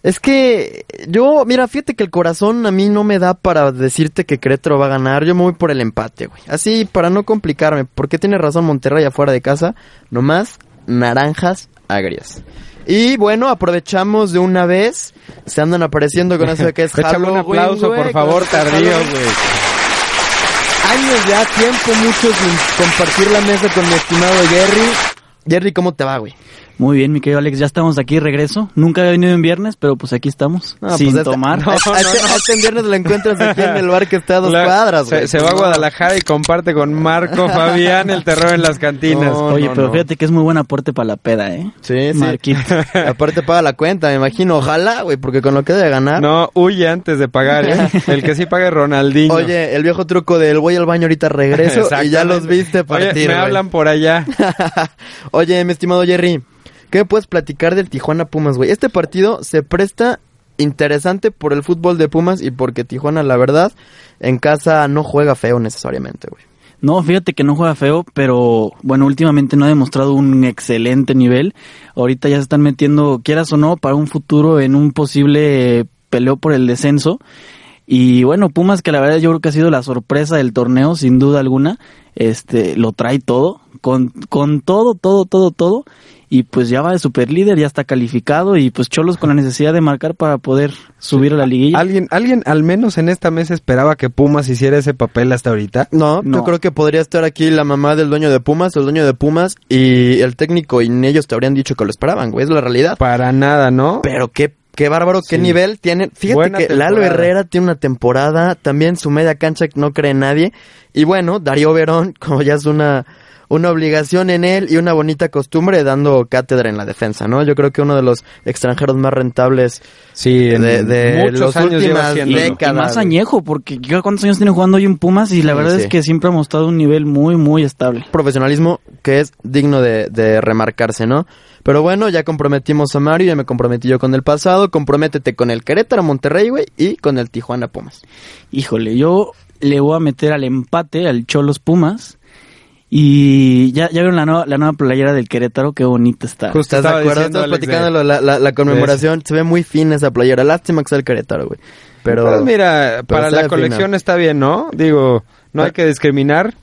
Es que yo, mira, fíjate que el corazón a mí no me da para decirte que Querétaro va a ganar. Yo me voy por el empate, güey. Así, para no complicarme, porque tiene razón Monterrey afuera de casa. Nomás naranjas agrias. Y bueno, aprovechamos de una vez. Se andan apareciendo con eso de que es Échame un aplauso, por favor, tardío, güey. Años ya, tiempo mucho sin compartir la mesa con mi estimado Jerry. Jerry, ¿cómo te va, güey? Muy bien, mi querido Alex, ya estamos aquí regreso. Nunca había venido en viernes, pero pues aquí estamos, No, sin pues este- tomar. a- a- a este viernes lo encuentras aquí en el bar que está a dos La- cuadras, se, güey. se va a Guadalajara y comparte con Marco Fabián el terror en las cantinas. No, Oye, no, pero no. fíjate que es muy buen aporte para la peda, ¿eh? Sí, sí. Marquito. Aparte paga la cuenta, me imagino. Ojalá, güey, porque con lo que debe ganar. No, huye antes de pagar, ¿eh? El que sí pague es Ronaldinho. Oye, el viejo truco del voy al baño ahorita regreso y ya los viste partir. Oye, me hablan por allá. Oye, mi estimado Jerry, ¿qué me puedes platicar del Tijuana Pumas, güey? Este partido se presta interesante por el fútbol de Pumas y porque Tijuana, la verdad, en casa no juega feo necesariamente, güey. No, fíjate que no juega feo, pero bueno, últimamente no ha demostrado un excelente nivel. Ahorita ya se están metiendo, quieras o no, para un futuro en un posible peleo por el descenso. Y bueno, Pumas, que la verdad yo creo que ha sido la sorpresa del torneo, sin duda alguna, este, lo trae todo, con, con todo, todo, todo, todo. Y pues ya va de super líder, ya está calificado y pues Cholos con la necesidad de marcar para poder subir a la liguilla. ¿Alguien, alguien al menos en esta mesa esperaba que Pumas hiciera ese papel hasta ahorita? No, No. yo creo que podría estar aquí la mamá del dueño de Pumas, el dueño de Pumas y el técnico y ni ellos te habrían dicho que lo esperaban, güey, es la realidad. Para nada, ¿no? Pero qué, qué bárbaro, qué Sí. nivel tiene. Fíjate Buena que Lalo. Herrera tiene una temporada, también su media cancha que no cree nadie. Y bueno, Darío Verón, como ya es una, una obligación en él y una bonita costumbre, dando cátedra en la defensa, ¿no? Yo creo que uno de los extranjeros más rentables Sí, de, de lleva últimas. Y, décadas. más añejo, porque cuántos años tiene jugando hoy en Pumas y la Sí, verdad sí. es que siempre ha mostrado un nivel muy, muy estable. profesionalismo que es digno de, de remarcarse, ¿no? Pero bueno, ya comprometimos a Mario, ya me comprometí yo con el pasado, comprométete con el Querétaro Monterrey, güey, y con el Tijuana Pumas. Híjole, yo le voy a meter al empate al Cholos Pumas. Y ya, ya vieron la nueva, la nueva playera del Querétaro, qué bonita está. Justo ¿Estás de acuerdo? Alex platicando la, la, la conmemoración, se ve muy fina esa playera, lástima que sea el Querétaro, güey. Pero, Pues mira, para la colección fina. está bien, ¿no? Digo, no hay que discriminar.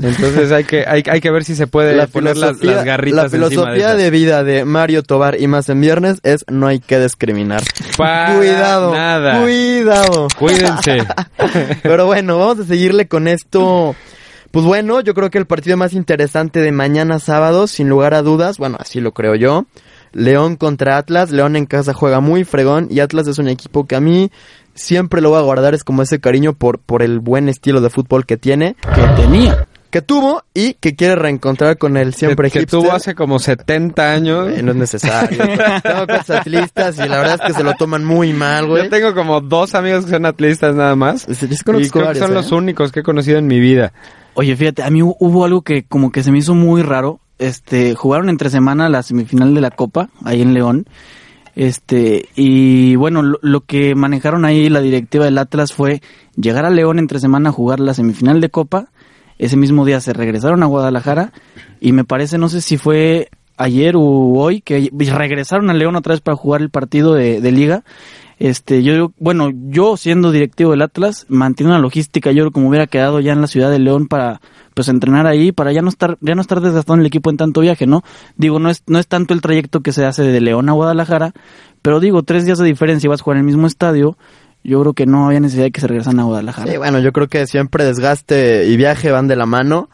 Entonces hay que hay, hay que ver si se puede la poner las, garritas la encima filosofía de, vida de Mario Tobar y más en viernes es no hay que discriminar. Para cuidado, nada. cuidado. Cuídense. Pero bueno, vamos a seguirle con esto. Pues bueno, yo creo que el partido más interesante de mañana sábado, sin lugar a dudas, bueno, así lo creo yo. León contra Atlas, León en casa juega muy fregón y Atlas es un equipo que a mí siempre lo voy a guardar, es como ese cariño por, por el buen estilo de fútbol que tiene. Que tenía. que tuvo y que quiere reencontrar con el siempre que, que hipster. tuvo hace como 70 años. Eh, no es necesario. tengo cosas atlistas y la verdad es que se lo toman muy mal, güey. Yo tengo como dos amigos que son atlistas nada más. Y creo que son ¿eh? los únicos que he conocido en mi vida. Oye, fíjate, a mí hu- hubo algo que como que se me hizo muy raro. Este, jugaron entre semana la semifinal de la Copa, ahí en León. Este, y bueno, lo, lo que manejaron ahí la directiva del Atlas fue llegar a León entre semana a jugar la semifinal de Copa. Ese mismo día se regresaron a Guadalajara y me parece, no sé si fue ayer o hoy, que regresaron a León otra vez para jugar el partido de, de liga. Este, yo, digo, bueno, yo siendo directivo del Atlas, mantiene una logística, yo creo como hubiera quedado ya en la ciudad de León para, pues entrenar ahí, para ya no estar, ya no estar desgastando el equipo en tanto viaje, ¿no? Digo, no es, no es tanto el trayecto que se hace de León a Guadalajara, pero digo, tres días de diferencia y vas a jugar en el mismo estadio, yo creo que no había necesidad de que se regresan a Guadalajara. Sí, bueno, yo creo que siempre desgaste y viaje van de la mano.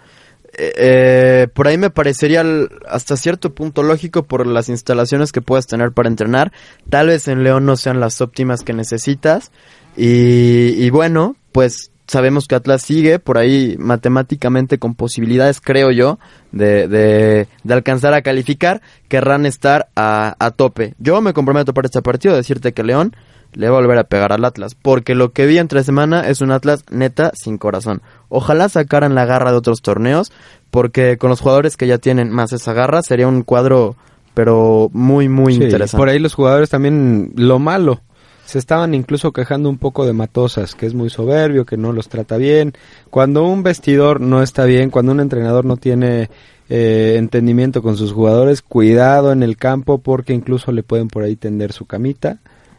Eh, por ahí me parecería hasta cierto punto lógico por las instalaciones que puedas tener para entrenar. Tal vez en León no sean las óptimas que necesitas. Y, y bueno, pues sabemos que Atlas sigue por ahí matemáticamente con posibilidades, creo yo, de, de, de alcanzar a calificar. Querrán estar a, a tope. Yo me comprometo para este partido a decirte que León le va a volver a pegar al Atlas. Porque lo que vi entre semana es un Atlas neta sin corazón. Ojalá sacaran la garra de otros torneos. Porque con los jugadores que ya tienen más esa garra sería un cuadro, pero muy, muy Sí, interesante. Por ahí los jugadores también, lo malo, se estaban incluso quejando un poco de Matosas, que es muy soberbio, que no los trata bien. Cuando un vestidor no está bien, cuando un entrenador no tiene eh, entendimiento con sus jugadores, cuidado en el campo porque incluso le pueden por ahí tender su camita.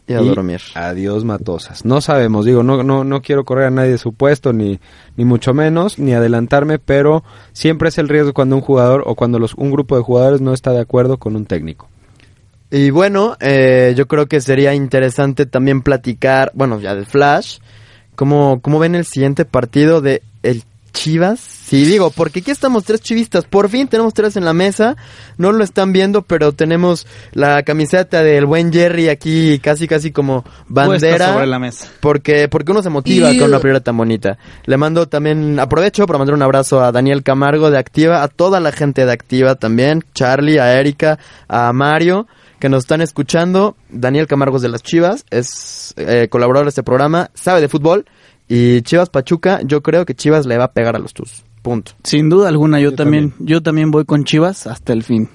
Y a dormir. Adiós Matosas. No sabemos, digo, no, no, no quiero correr a nadie de su puesto, ni, ni mucho menos, ni adelantarme, pero siempre es el riesgo cuando un jugador o cuando los, un grupo de jugadores no está de acuerdo con un técnico. Y bueno, eh, yo creo que sería interesante también platicar, bueno, ya del Flash, cómo, cómo ven el siguiente partido de el Chivas. Sí, digo, porque aquí estamos tres chivistas, por fin tenemos tres en la mesa, no lo están viendo, pero tenemos la camiseta del buen Jerry aquí casi casi como bandera. Puesta sobre la mesa. Porque, porque uno se motiva con una primera tan bonita. Le mando también, aprovecho para mandar un abrazo a Daniel Camargo de Activa, a toda la gente de Activa también, Charlie, a Erika, a Mario, que nos están escuchando. Daniel Camargo es de las Chivas, es eh, colaborador de este programa, sabe de fútbol. Y Chivas Pachuca, yo creo que Chivas le va a pegar a los Tus. Punto. Sin duda alguna, yo, también, yo también voy con Chivas hasta el fin.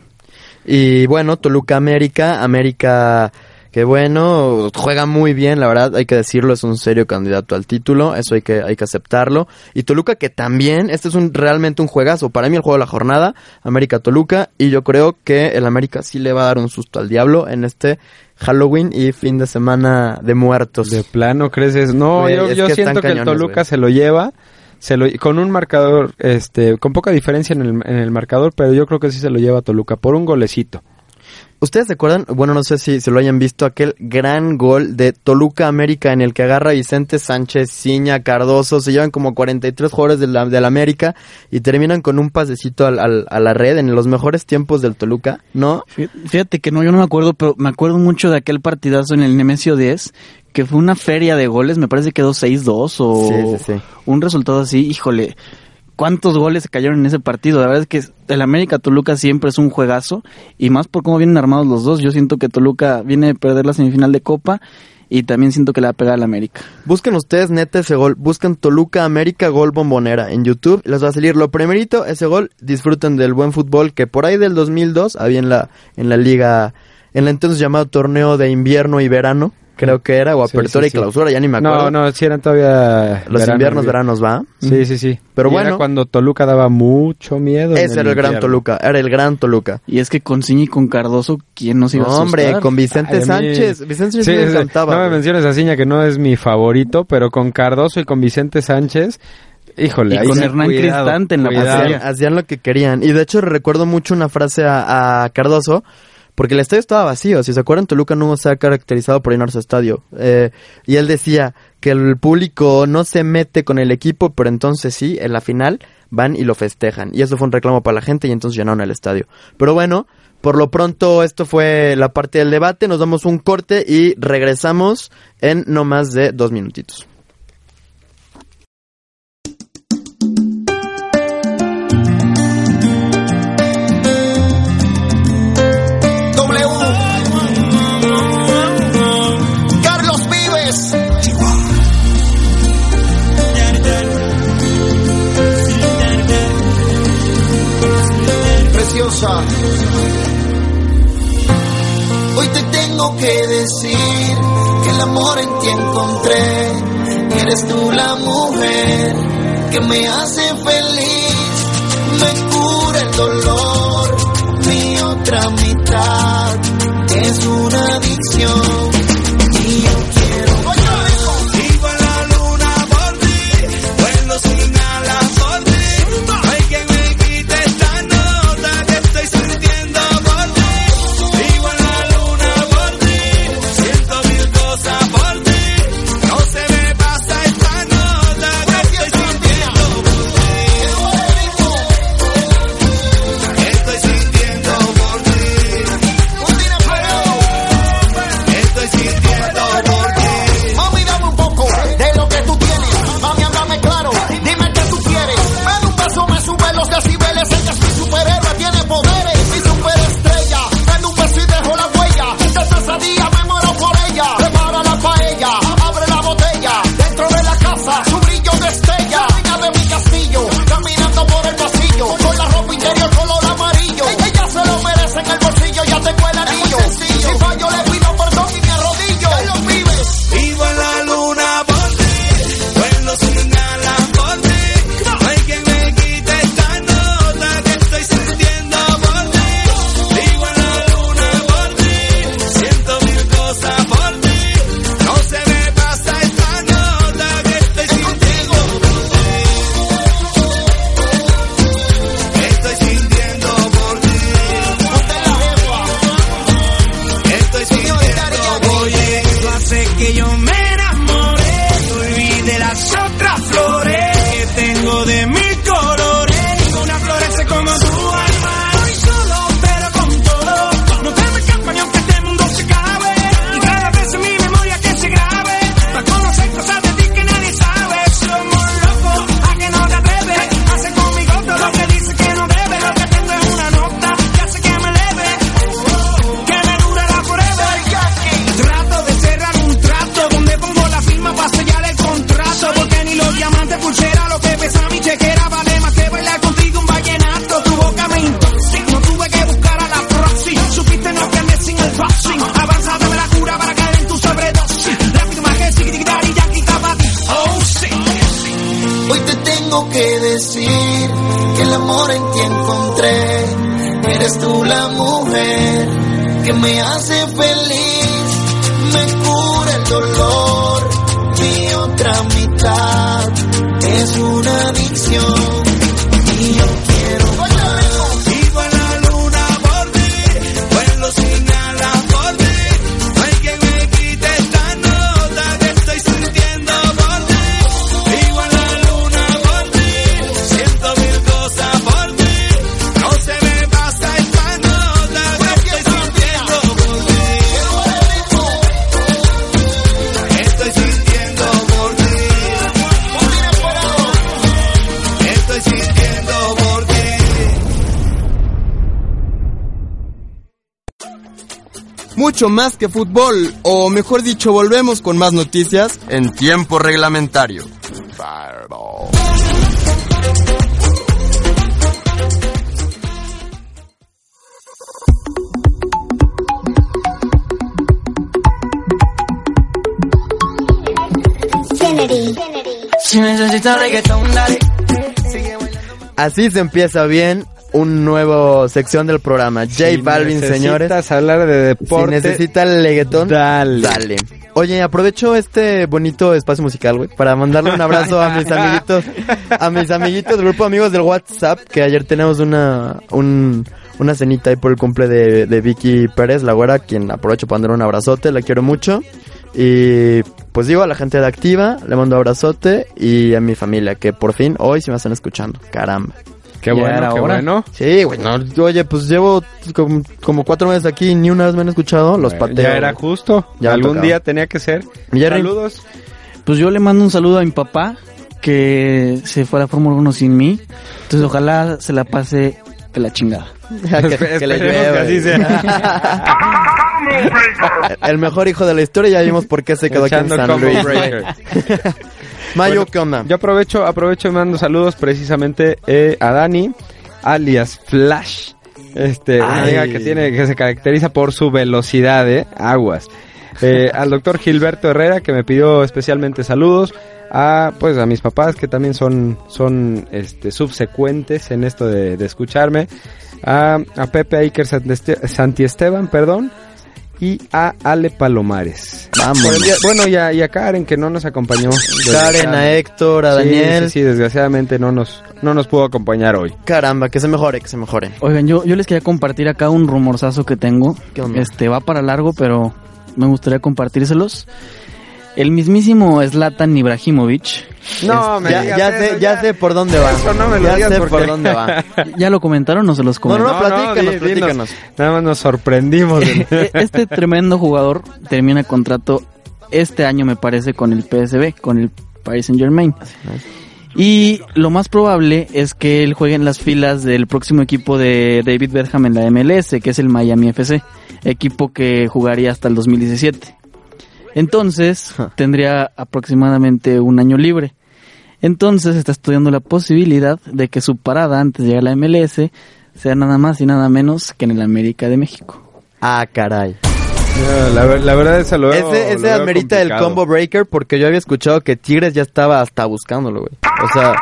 Y bueno, Toluca América, América que bueno, juega muy bien, la verdad, hay que decirlo, es un serio candidato al título, eso hay que, hay que aceptarlo. Y Toluca que también, este es un realmente un juegazo, para mí el juego de la jornada, América Toluca, y yo creo que el América sí le va a dar un susto al diablo en este Halloween y fin de semana de muertos. De plano crees eso? No, Güey, yo, yo que siento que el Toluca güey. se lo lleva, se lo con un marcador, este, con poca diferencia en el, en el marcador, pero yo creo que sí se lo lleva Toluca por un golecito. ¿Ustedes se acuerdan? Bueno, no sé si se lo hayan visto, aquel gran gol de Toluca América en el que agarra Vicente Sánchez, Ciña, Cardoso, se llevan como 43 jugadores de la, de la América y terminan con un pasecito al, al- a la red en los mejores tiempos del Toluca, ¿no? Fí- Fíjate que no, yo no me acuerdo, pero me acuerdo mucho de aquel partidazo en el Nemesio 10, que fue una feria de goles, me parece que quedó 6-2 o Sí, sí, sí. un resultado así, híjole, cuántos goles se cayeron en ese partido. La verdad es que el América Toluca siempre es un juegazo y más por cómo vienen armados los dos. Yo siento que Toluca viene a perder la semifinal de Copa y también siento que le va a pegar al América. Busquen ustedes neta ese gol, busquen Toluca América gol bombonera en YouTube, les va a salir lo primerito, ese gol, disfruten del buen fútbol que por ahí del 2002 había en la, en la liga, en la entonces llamado torneo de invierno y verano, creo que era, o Sí, apertura sí, y sí. clausura, ya ni me acuerdo. No, no, si eran todavía Los verano, inviernos, bien. veranos, ¿va? Sí, sí, sí. Pero Y bueno. era cuando Toluca daba mucho miedo. en Ese era el gran. Toluca, era el gran Toluca. Y es que con Ciña y con Cardoso, ¿quién nos iba a No, asustar? hombre, con Vicente Ay, a mí- Sánchez. Vicente Sánchez Sí, me es- encantaba. No me menciones a Ciña, que no es mi favorito, pero con Cardoso y con Vicente Sánchez, híjole. Y ahí con sí, Hernán cuidado, Cristante en la hacían, hacían lo que querían. Y de hecho recuerdo mucho una frase a, a Cardoso, porque el estadio estaba vacío. Si se acuerdan, Toluca no se ha caracterizado por llenar su estadio. Eh, y él decía que el público no se mete con el equipo, pero entonces sí, en la final van y lo festejan. Y eso fue un reclamo para la gente y entonces llenaron el estadio. Pero bueno, por lo pronto esto fue la parte del debate. Nos damos un corte y regresamos en no más de dos minutitos. Hoy te tengo que decir que el amor en ti encontré, eres tú la mujer que me hace feliz, me cura el dolor, mi otra mitad es una adicción. que me hace feliz. mucho más que fútbol, o mejor dicho, volvemos con más noticias en tiempo reglamentario. Así se empieza bien un nuevo sección del programa. J Balvin, señores. Necesitas hablar de deporte. Si necesitas leguetón, dale. dale. Oye, aprovecho este bonito espacio musical, güey, para mandarle un abrazo a mis amiguitos, a mis amiguitos del grupo Amigos del WhatsApp, que ayer tenemos una, un, una cenita ahí por el cumple de, Vicky Pérez, la güera, quien aprovecho para mandarle un abrazote, la quiero mucho. Y pues digo a la gente de Activa, le mando un abrazote y a mi familia que por fin hoy se me están escuchando. Caramba. Qué bueno, qué bueno. Sí, güey. Oye, pues llevo como, cuatro meses aquí y ni una vez me han escuchado. Los bueno, pateo. Ya era justo. Ya Algún día tenía que ser. Jerry, Saludos. Pues yo le mando un saludo a mi papá que se fue a la Fórmula 1 sin mí. Entonces ojalá se la pase de la chingada. que, que así sea. El mejor hijo de la historia, ya vimos por qué se quedó aquí en San Luis. Mayo, bueno, ¿qué onda? Yo aprovecho, aprovecho y mando saludos precisamente eh, a Dani, alias Flash. Este, una amiga que tiene, que se caracteriza por su velocidad, ¿eh? Aguas. Eh, al doctor Gilberto Herrera, que me pidió especialmente saludos. A, pues, a mis papás, que también son, son este, subsecuentes en esto de, de escucharme. A, a Pepe Iker Santiesteban, perdón y a Ale Palomares. Vamos. Bueno, y a, y a Karen, que no nos acompañó. Karen, a Héctor, a Sí, Daniel. Sí, sí, desgraciadamente no nos, no nos pudo acompañar hoy. Caramba, que se mejore, que se mejore. Oigan, yo, yo les quería compartir acá un rumorzazo que tengo. ¿Qué onda? Este va para largo, pero me gustaría compartírselos. El mismísimo Zlatan Ibrahimovic. No, me ya, digas ya eso, sé, ya sé por dónde va. Eso no me lo ya digas sé porque- por dónde va. ¿Ya lo comentaron o se los No, comento? no, no, platícanos, di- dinos. platícanos. Nada más nos sorprendimos. E- este tremendo jugador termina contrato este año, me parece, con el PSB, con el Paris Saint Germain. Y lo más probable es que él juegue en las filas del próximo equipo de David Beckham en la MLS, que es el Miami FC, equipo que jugaría hasta el 2017. Entonces, tendría aproximadamente un año libre. Entonces, está estudiando la posibilidad de que su parada antes de llegar a la MLS sea nada más y nada menos que en el América de México. Ah, caray. La, ver- la verdad es lo veo- Ese, lo ese amerita el combo breaker porque yo había escuchado que Tigres ya estaba hasta buscándolo, güey. O sea,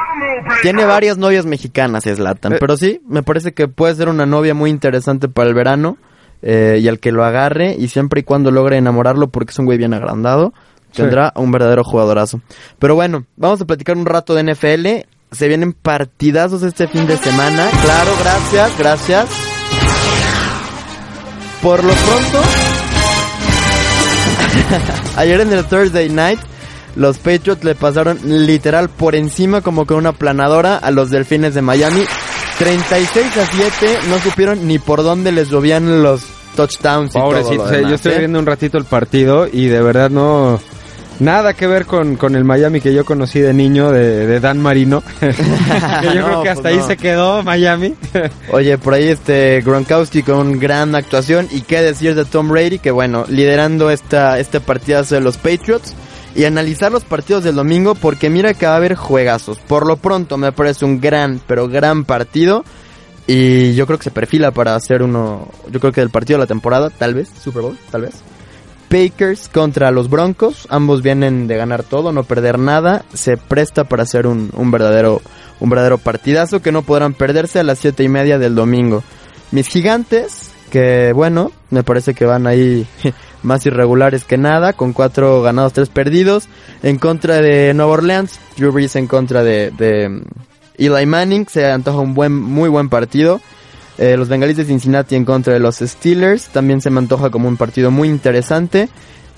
tiene varias novias mexicanas, Slatan. Eh. Pero sí, me parece que puede ser una novia muy interesante para el verano. Eh, y al que lo agarre, y siempre y cuando logre enamorarlo, porque es un güey bien agrandado, tendrá un verdadero jugadorazo. Pero bueno, vamos a platicar un rato de NFL. Se vienen partidazos este fin de semana. Claro, gracias, gracias. Por lo pronto, Ayer en el Thursday Night, los Patriots le pasaron literal por encima como con una planadora a los Delfines de Miami. 36 a 7, no supieron ni por dónde les llovían los touchdowns y todo Pobrecito, lo demás, yo estoy ¿eh? viendo un ratito el partido y de verdad no... Nada que ver con, con el Miami que yo conocí de niño, de, de Dan Marino. que yo No, creo que hasta pues ahí no. se quedó Miami. Oye, por ahí este Gronkowski con gran actuación y qué decir de Tom Brady que bueno, liderando esta este partidazo de los Patriots y analizar los partidos del domingo porque mira que va a haber juegazos. Por lo pronto me parece un gran, pero gran partido y yo creo que se perfila para hacer uno, yo creo que del partido de la temporada, tal vez, Super Bowl, tal vez. Packers contra los Broncos, ambos vienen de ganar todo, no perder nada, se presta para hacer un, un verdadero un verdadero partidazo que no podrán perderse a las siete y media del domingo. Mis gigantes, que bueno, me parece que van ahí más irregulares que nada, con cuatro ganados, tres perdidos, en contra de Nueva Orleans, Drew Brees en contra de, mm, Eli Manning, se antoja un buen, muy buen partido. Eh, los Bengalis de Cincinnati en contra de los Steelers, también se me antoja como un partido muy interesante.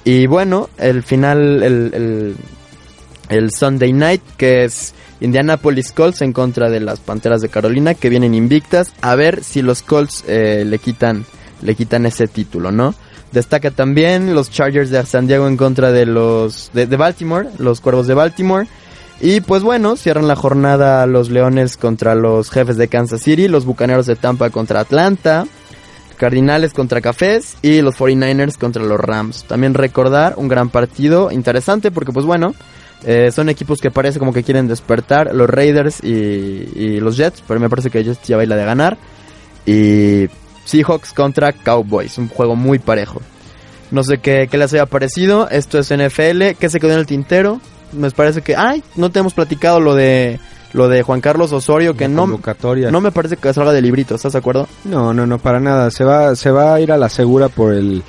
Y bueno, el final, el, el, el Sunday Night, que es Indianapolis Colts en contra de las Panteras de Carolina, que vienen invictas. A ver si los Colts eh, le quitan le quitan ese título, ¿no? Destaca también los Chargers de San Diego en contra de los de, Baltimore, los Cuervos de Baltimore. Y pues bueno, cierran la jornada los Leones contra los Jefes de Kansas City, los Bucaneros de Tampa contra Atlanta, Cardinales contra Cafés y los 49ers contra los Rams. También recordar un gran partido interesante porque pues bueno, eh, son equipos que parece como que quieren despertar, los Raiders y, y los Jets, pero me parece que Jets ya baila de ganar. Y Seahawks contra Cowboys, un juego muy parejo. No sé qué, qué les haya parecido, esto es NFL, ¿qué se quedó en el tintero? Me parece que, ay, no te hemos platicado lo de lo de Juan Carlos Osorio, que no, no me parece que salga de librito, ¿estás de acuerdo? No, no, no, para nada. Se va, se va a ir a la segura por el,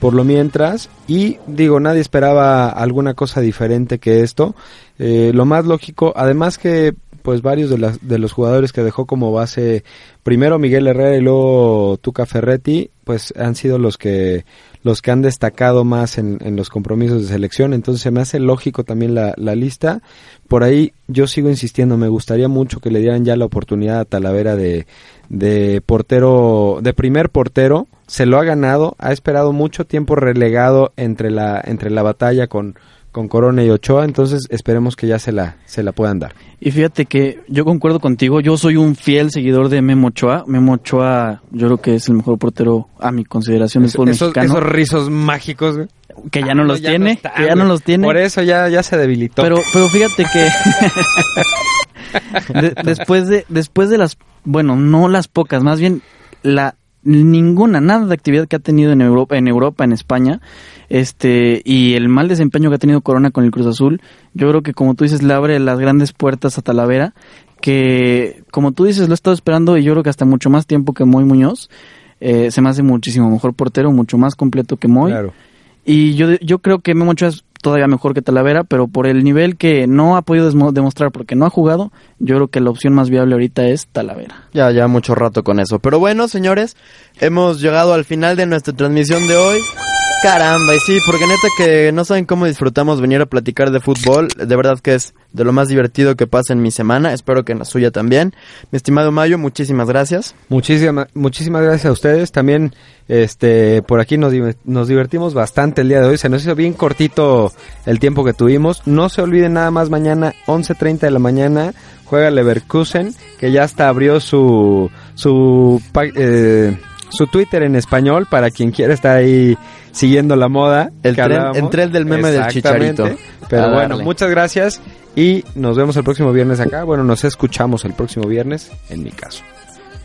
por lo mientras. Y digo, nadie esperaba alguna cosa diferente que esto. Eh, lo más lógico, además que pues varios de, las, de los jugadores que dejó como base, primero Miguel Herrera y luego Tuca Ferretti, pues han sido los que los que han destacado más en, los compromisos de selección, entonces se me hace lógico también la, la lista. Por ahí yo sigo insistiendo, me gustaría mucho que le dieran ya la oportunidad a Talavera de, de portero, de primer portero, se lo ha ganado, ha esperado mucho tiempo relegado entre la, entre la batalla con, con Corona y Ochoa, entonces esperemos que ya se la, se la puedan dar. Y fíjate que yo concuerdo contigo, yo soy un fiel seguidor de Memo Ochoa. Memo Ochoa yo creo que es el mejor portero a mi consideración del fútbol esos, mexicano. esos rizos mágicos, güey. que ya no los ya tiene, que ya no los tiene. Por eso ya, ya se debilitó. Pero, pero fíjate que de- después de después de las, bueno, no las pocas, más bien la ninguna, nada de actividad que ha tenido en Europa, en Europa, en España, este, y el mal desempeño que ha tenido Corona con el Cruz Azul, yo creo que como tú dices, le abre las grandes puertas a Talavera, que como tú dices, lo he estado esperando y yo creo que hasta mucho más tiempo que Moy Muñoz, eh, se me hace muchísimo mejor portero, mucho más completo que Moy. Y yo, yo creo que Memo Ochoa todavía mejor que Talavera, pero por el nivel que no ha podido demostrar porque no ha jugado, yo creo que la opción más viable ahorita es Talavera. Ya, ya mucho rato con eso. Pero bueno, señores, hemos llegado al final de nuestra transmisión de hoy. Caramba, y sí, porque neta que no saben cómo disfrutamos venir a platicar de fútbol. De verdad que es de lo más divertido que pasa en mi semana. Espero que en la suya también. Mi estimado Mayo, muchísimas gracias. Muchísimas, muchísimas gracias a ustedes. También, este, por aquí nos, nos divertimos bastante el día de hoy. Se nos hizo bien cortito el tiempo que tuvimos. No se olviden nada más mañana, 11.30 de la mañana, juega Leverkusen, que ya hasta abrió su, su, eh, su Twitter en español para quien quiera estar ahí siguiendo la moda. El tren- el del meme del chicharito. Pero A bueno, darle. muchas gracias y nos vemos el próximo viernes acá. Bueno, nos escuchamos el próximo viernes, en mi caso.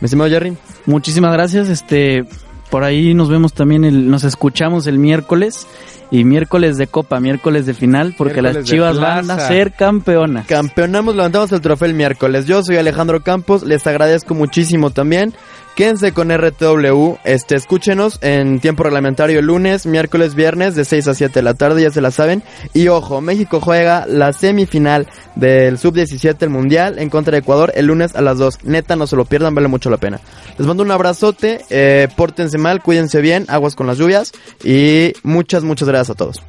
Mi estimado Jerry. Muchísimas gracias, este, por ahí nos vemos también, el, nos escuchamos el miércoles y miércoles de copa, miércoles de final, porque Miércoles las Chivas van a ser campeonas. Campeonamos, levantamos el trofeo el miércoles. Yo soy Alejandro Campos, les agradezco muchísimo también. Quédense con RTW, este, escúchenos en tiempo reglamentario lunes, miércoles, viernes de 6 a 7 de la tarde, ya se la saben. Y ojo, México juega la semifinal del Sub-17 el Mundial en contra de Ecuador el lunes a las 2. Neta, no se lo pierdan, vale mucho la pena. Les mando un abrazote, eh, pórtense mal, cuídense bien, aguas con las lluvias y muchas, muchas gracias a todos.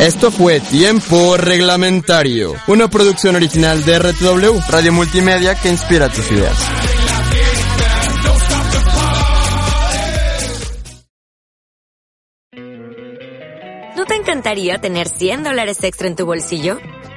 Esto fue Tiempo Reglamentario, una producción original de RTW, Radio Multimedia que inspira tus ideas. ¿No te encantaría tener 100 dólares extra en tu bolsillo?